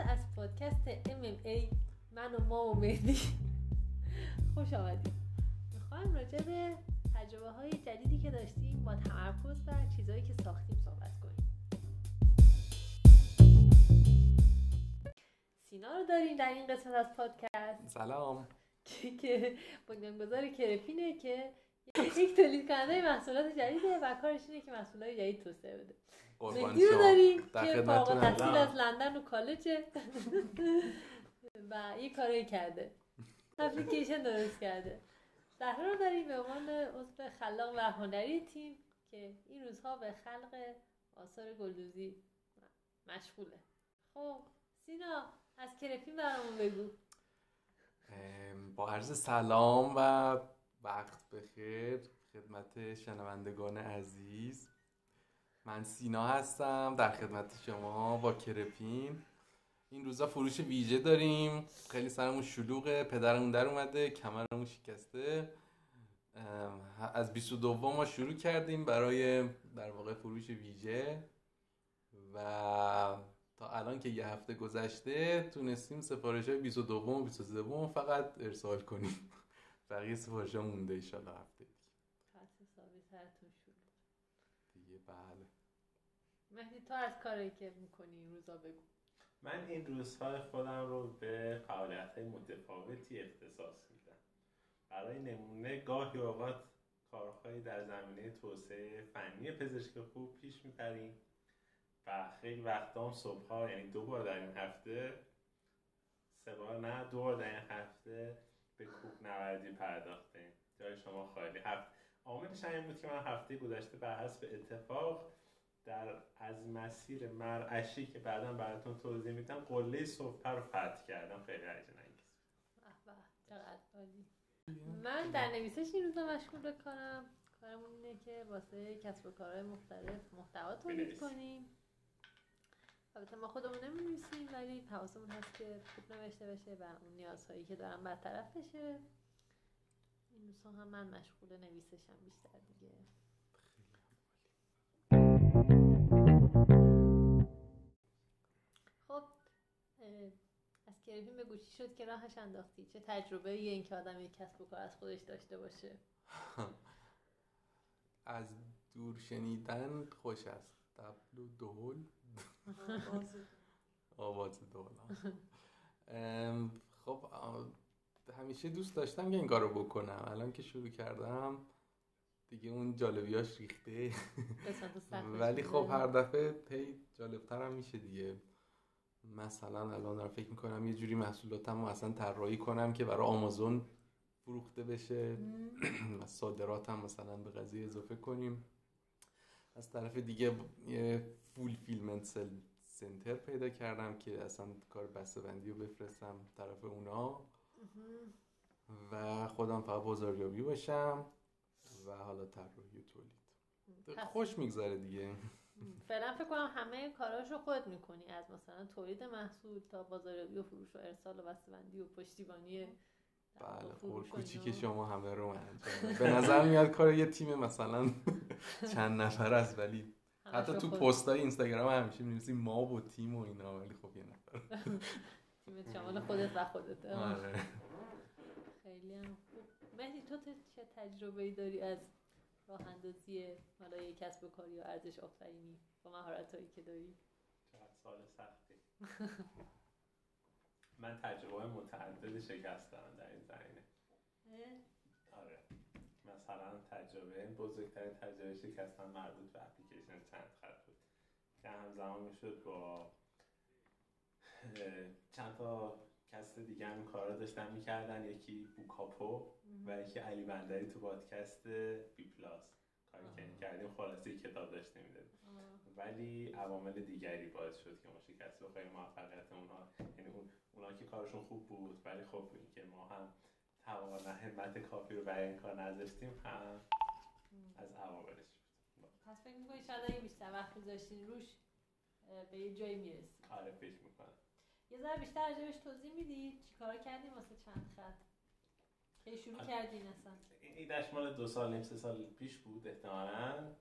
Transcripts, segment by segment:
از پادکست MMA من و ما و مهدی. خوش آمدید. می‌خوایم راجع به تجربه های جدیدی که داشتیم با تمرکز بر چیزهایی که ساختیم صحبت کنیم. سینا رو داریم در این قسمت از پادکست. سلام. که که بنیانگذار کرپینه که یک تولید کننده محصولات جدیده و کارش اینه که محصولات جدید توسعه بده. قربان رو. داریم در که. فارغ التحصیل از لندن و کالجه و یه کاری کرده. اپلیکیشن درست کرده. زهرا رو داریم به عنوان عضو خلاق و هنری تیم که این روزها به خلق آثار گلدوزی مشغوله. خب سینا از کرپین برامون بگو. با عرض سلام و وقت بخیر. خدمت شنوندگان عزیز. من سینا هستم در خدمت شما با کرپین. این روزا فروش ویژه داریم. خیلی سرمون شلوغه. پدرمون در اومده کمرمون شکسته. از 22 ما شروع کردیم برای در واقع فروش ویژه. و تا الان که یه هفته گذشته تونستیم سفارش های 22 و 23 فقط ارسال کنیم. بقیه سفارش ها مونده ایشالله هفته دیگه. خط حسابی سرتون شروع دیگه بله مهدی تو از کاری که می‌کنی این روزا بگو. من این روزهای خودم رو به فعالیت متفاوتی اختصاص میدم. برای نمونه گاهی اوقات کارهایی در زمینه توسعه فنی پزشک خوب پیش می‌بریم و خیلی وقتا هم صبحها یعنی دو بار در این هفته سه بار نه دو بار در این هفته به کوک نوردی پرداختیم. جای شما خالی. هفت عاملش این بود که من هفته گذشته بر حسب اتفاق در از مسیر مرعشی که بعدا براتون توضیح میدم قله صبح رو فتح کردم. خیلی هیجان انگیز. چقدر عالی. من در نویسش این روزا مشغول به کارم. کارمون اینه که واسه کسب و کارهای مختلف محتوا تولید. کنیم. البته ما خودمون نمی‌نویسیم ولی حواسمون هست که خوب نوشته بشه و اون نیازهایی که دارم برطرف بشه. این روزها هم من مشغول نویسشم بیشتر دیگه. از کرپین بگو چی شد که راهش انداختی. چه تجربه یه این که آدم یک کسب و کار از خودش داشته باشه. از دور شنیدن خوش است. دبل و دول آواز دول ام، خب همیشه دوست داشتم که این کارو بکنم. الان که شروع کردم دیگه اون جالبیاش ریخته. ولی خب. هر دفعه هی جالبتر هم میشه دیگه. مثلا الان دارم فکر می‌کنم یه جوری محصولاتم رو اصلا طراحی کنم که برای آمازون فروخته بشه. و صادرات هم مثلا به قضیه اضافه کنیم. از طرف دیگه یه فول فیلمنت سنتر پیدا کردم که اصلا کار بسته‌بندی رو بفرستم طرف اونا. و خودم فقط بازاریابی باشم و حالا طراحی و تولید. خوش میگذره دیگه. فعلا فکر کنم همه کاراشو خودت می‌کنی از مثلا تولید محصول تا بازاریابی و فروش و ارسال و بسته‌بندی و پشتیبانی بله و کوچیک. شما همه رو من انجام. به نظر میاد کار یه تیم مثلا چند نفر است ولی حتی تو. پستای اینستاگرام همیشه می‌نویسیم ما و تیم و اینا ولی خب یه نفر تیم شامل خودت و خودت آره. خیلی هم خوب مهدی تو چه تجربه ای داری از راه اندازی حالا یک کسب و کاری و ارزش آفرینی با مهارت هایی که داری. چقدر سال سختی من تجربه های متعدد شکست دارم در این زمینه. آره. مثلا تجربه بزرگترین تجربه شکستن مربوط به اپلیکیشن چند خط بود. که همزمان می‌شد با چند تا کس دیگه هم کارا داشتن می‌کردن یکی بوکاپو و یکی علی بندری تو پادکست بی پلاس. کاری که. کردیم خلاصه کتاب داشته آه. ولی عوامل دیگری باعث شد که ما شکست بخوریم موفقیت اونا. یعنی اون اونا که کارشون خوب بود ولی خب اینکه ما هم توان و همت کافی رو برای این کار نذاشتیم هم از عواملش بود. پس فکر می‌کنی شاید اگه بیشتر وقت میذاشتین روش به یه جایی می‌رسی آره فکر می‌کنم. یه ذره بیشتر راجبش توضیح میدی؟ چیکارا کردیم واسه چند خط؟ کی شروع آره. کردین اصلا. این ایدهش مال دو سال نیم سه سال پیش بود احتمالا.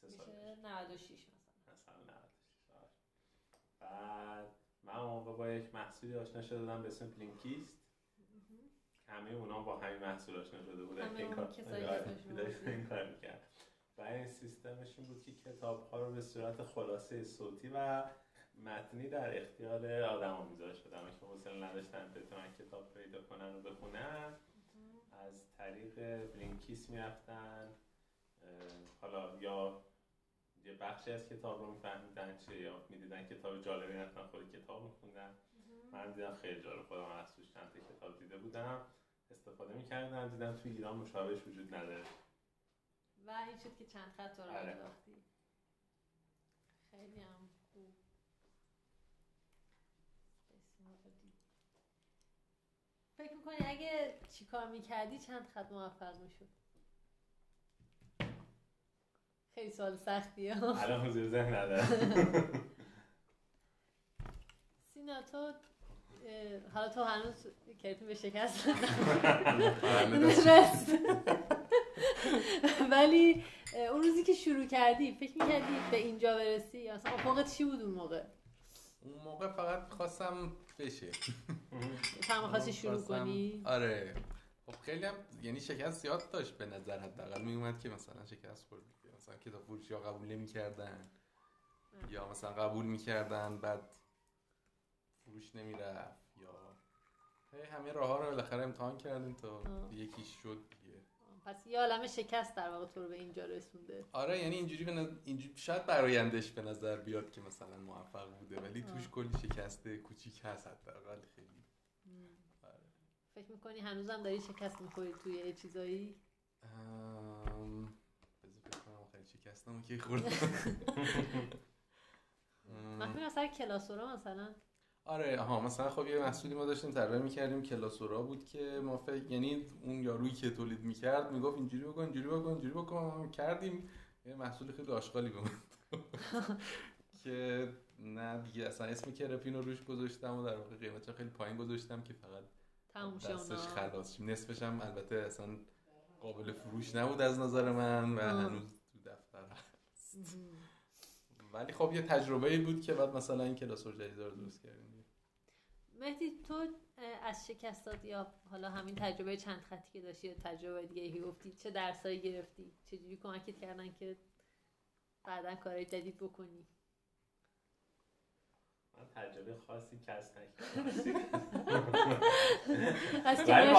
سه سال میشه پیش. 96 مثلا. مثلا 96 آره. بعد من اون موقع با یک محصولی آشنا شده بودم به اسم بلینکیست همه اونا با همین محصول آشنا شده بودن. همه که این کار آره،. این کار می‌کرد. و این سیستمش این بود که کتاب ها رو به صورت خلاصه صوتی و متنی در اختیار آدما میذاشت آدما که حوصله نداشتن بتونن کتاب پیدا کنن و بخونن. از طریق بلینکیس می‌رفتن. حالا یا یه بخشی از کتاب رو میفهمیدن چه یا می‌دیدن کتاب جالبی نتونن خود کتاب میخوندن من دیدم خیلی جالب خودم از توش چند تا کتاب دیده بودم. استفاده می‌کردم دیدم توی ایران مشابهش وجود نداره. و این شد که چند خط رو آره. انداختی. خیلی هم خوب بسیار عالی. فکر می‌کنی اگه چیکار می‌کردی چند خط موفق می‌شد؟ خیلی سوال سختیه. الان حضور ذهن ندارم. سینا تو حالا تو هنوز کرتون به شکست ولی اون روزی که شروع کردی فکر می‌کردی به اینجا برسی؟ اصلا افقت چی بود اون موقع؟ اون موقع فقط خواستم بشه. فهم خواستی شروع کنی؟ آره. خب خیلی هم یعنی شکست زیاد داشت به نظر حداقل. می اومد که مثلا شکست خورد. مثلا کتاب فروشی ها قبول نمی‌کردن. یا مثلا قبول می‌کردن بعد فروش نمی‌رفت. یا هی همه راه ها رو بالاخره امتحان کردیم تا آه. یکی شد. پس یه عالم شکست در واقع تو رو به اینجا رسونده. آره یعنی اینجوری به نظر- اینجوری شاید برایندش به نظر بیاد که مثلا موفق بوده ولی توش. کلی شکست کوچیک هست حداقل خیلی. آره. فکر می‌کنی هنوزم داری شکست می‌خوری توی یه چیزایی؟ ام، بذار فکر کنم آخرین شکستمو که خوردم سر کلاسورا مثلا آره ها مثلا خب یه محصولی ما داشتیم طراحی می‌کردیم کلاسورا بود که ما فکر یعنی اون یارویی که تولید می‌کرد می‌گفت اینجوری بکن اینجوری بکن اینجوری بکن کردیم یه محصول خیلی آشغالی بود که نه دیگه اصلا اسم کرپین رو روش گذاشتم و در واقع قیمتش خیلی پایین گذاشتم که فقط دستش. خلاص نصفش هم البته اصلا قابل فروش نبود از نظر من و. هنوز تو دفتر هست. ولی خب یه تجربه ای بود که بعد مثلا این جدید رو درست کردیم. مهدی تو از شکستات یا حالا همین تجربه چند خطی که داشتی یا تجربه دیگه ای گفتی چه درسایی گرفتی؟ چجوری کمکت کردن که بعدا کارهای جدید بکنی؟ من تجربه خاصی کسب نکردم از که ولی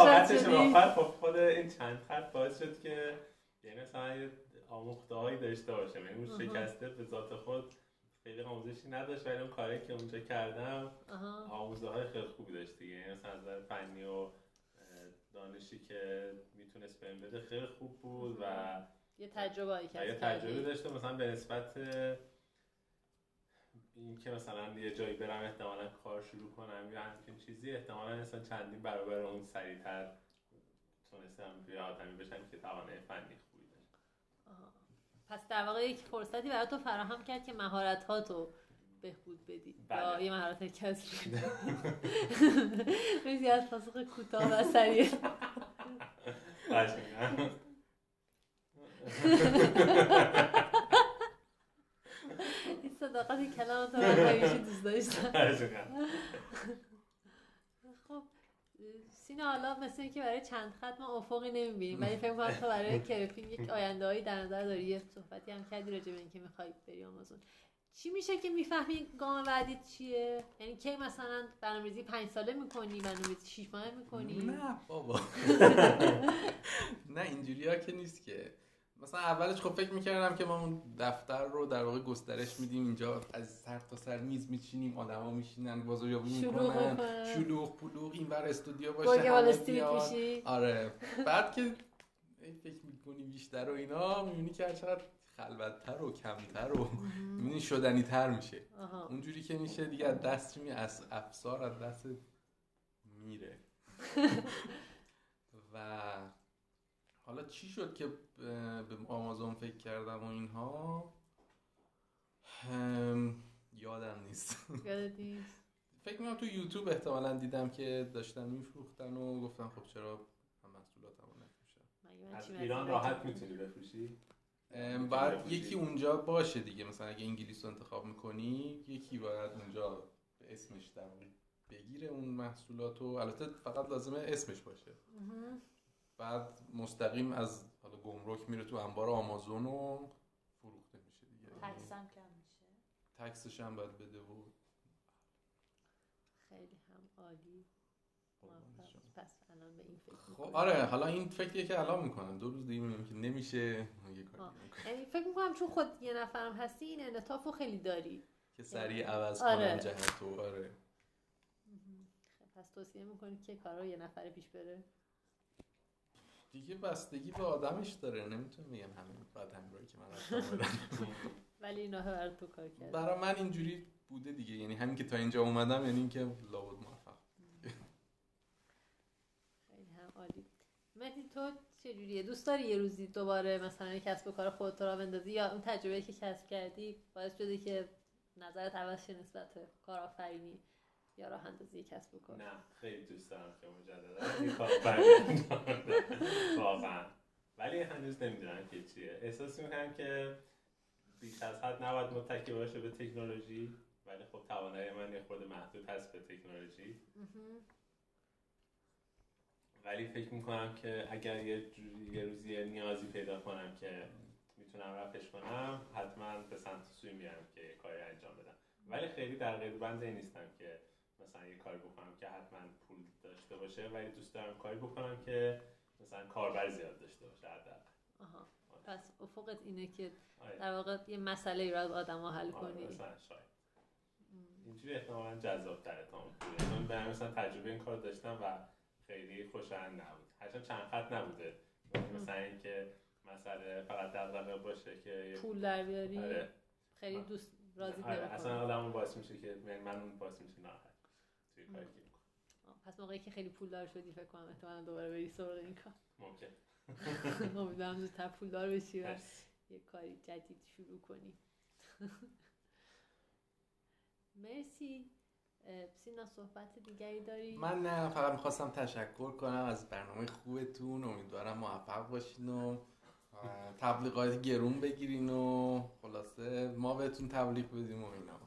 واقعا خب خود این چند خط باعث شد که یعنی مثلا یه آموخته هایی داشته باشم یعنی اون. شکسته به ذات خود خیلی آموزشی نداشت ولی اون کاری که اونجا کردم آموزه های خیلی خوبی داشت دیگه یعنی مثلا از نظر فنی و دانشی که می‌تونست بهم بده خیلی خوب بود و یه تجربه هایی یه تجربه داشته مثلا به نسبت این که مثلا یه جایی برم احتمالا کار شروع کنم یا همچین چیزی احتمالا مثلا چندین برابر اون سریعتر تونستم یه آدمی بشم که توانه فنی. پس در واقع یک فرصتی برای تو فراهم کرد که مهارت هاتو بهبود بدی بله. یا یه مهارت کسب بدی مرسی از پاسخ کوتاه و سریع. این صداقت کلام تو من همیشه دوست داشتم سینا حالا مثل اینکه برای چند خط ما افقی نمی‌بینیم ولی فکر کنم تو برای کرپین یک آینده هایی در نظر داری. یه صحبتی هم کردی راجع به اینکه می‌خوای بری آمازون. چی میشه که می‌فهمی گام بعدیت چیه؟ یعنی کی مثلا برنامه‌ریزی پنج ساله می‌کنی برنامه‌ریزی شیش ماهه می‌کنی؟ نه بابا. نه اینجوری ها که نیست که. مثلا اولش خب فکر می‌کردم که ما اون دفتر رو در واقع گسترش میدیم اینجا از سر تا سر میز میچینیم آدما میشینن بازاریابی می‌کنن. شلوغ پلوغ این ور استودیو باشه آره. بعد که فکر می‌کنی بیشتر و اینا می‌بینی که هر چقدر خلوتتر و کمتر و می‌بینی شدنی تر میشه اونجوری که میشه دیگه از دست می از افسار از دست میره. و حالا چی شد که به آمازون فکر کردم و اینها؟ هم، یادم نیست. یادت نیست؟ فکر می‌کنم تو یوتیوب احتمالا دیدم که داشتن میفروختن و گفتم خب چرا من محصولاتمو نفروشم از ایران راحت؟ می‌تونی بفروشی؟ باید یکی اونجا باشه دیگه مثلا اگه انگلیس رو انتخاب می‌کنی یکی باید اونجا به اسمش در بگیره اون محصولاتو البته فقط لازمه اسمش باشه. بعد مستقیم از حالا گمرک میره تو انبار آمازون و فروخته میشه دیگه. تکس هم کم میشه. تکسش هم باید بده و خیلی هم عالی. پس الان به این فکر خب. آره حالا این فکریه که الان می‌کنم دو روز دیگه می‌بینیم که نمیشه. یه کاری یعنی فکر می‌کنم چون خود یه نفرم هستی این انعطاف رو خیلی داری. که سریع عوض آره. کنم جهتو آره. مهم. خب، پس توصیه می‌کنی که کارا یه نفره پیش بره. دیگه بستگی به آدمش داره. نمی‌تونم بگم همه بعد همین که من. ولی اینا برای تو کار کرد برای من اینجوری بوده دیگه. یعنی همین که تا اینجا اومدم یعنی اینکه لابد موفق. خیلی هم عالی. مهدی تو چجوریه دوست داری یه روزی دوباره مثلا کسب و کار خودت را بندازی؟ یا اون تجربه که کسب کردی باعث شده که نظرت عوض شه نسبت به کارآفرینی؟ یا راه اندازی کسب و کار. نه خیلی دوست دارم که مجددا. واقعا. ولی هنوز نمی‌دونم که چیه. احساس می‌کنم که بیش از حد نباید متکی باشه به تکنولوژی ولی خب توانایی من یه خورده محدود هست به تکنولوژی. ولی فکر می‌کنم که اگر یه, جوری- یه روزی نیازی پیدا کنم که می‌تونم رفش کنم حتما به سمت سوی میرم که یه کاری انجام بدم. ولی خیلی در قید بند این نیستم که مثلا یه کاری بکنم که حتما پول داشته باشه ولی دوست دارم کاری بکنم که مثلا کاربر زیاد داشته باشه حداقل. آها. پس افقت اینه که آره. در واقع یه مسئله ای رو از آدم ها حل آره، کنی. مثلا شاید. م. اینجوری احتمالا جذاب تره تا اون به مثلا تجربه این کار داشتم و خیلی خوشایند نبود. هرچند چند خط نبوده. ولی مثلا اینکه مسئله فقط دغدغه باشه که پول در بیاری. آره. خیلی دوست راضی آره. اصلا آدمون باعث میشه که یعنی من اون باعث میشه ناراحت توی کاری که می‌کنم. آه، پس موقعی که خیلی پول دار شدی فکر کنم احتمالا دوباره بری سراغ این کار ممکن امیدوارم زودتر پول دار بشی و. یه کاری جدید شروع کنی مرسی اه، سینا صحبت دیگری داری؟ من نه فقط می‌خواستم تشکر کنم از برنامه خوبتون امیدوارم موفق باشین و تبلیغات گرون بگیرین و خلاصه ما بهتون تبلیغ بدیم و اینا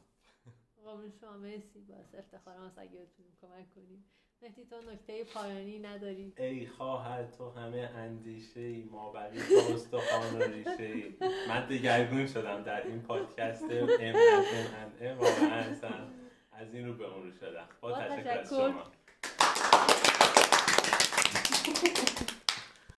قابل شما مرسی. باعث افتخارم است اگه بتونیم کمک کنیم. مهدی تو نکته پایانی نداری؟ ای خواهر تو همه اندیشه ای ما بقی استخوان و ریشه ای من دگرگون شدم در این پادکست. ام ام ام ام واقعا از این رو به اون رو شدم. با تشکر از. شما.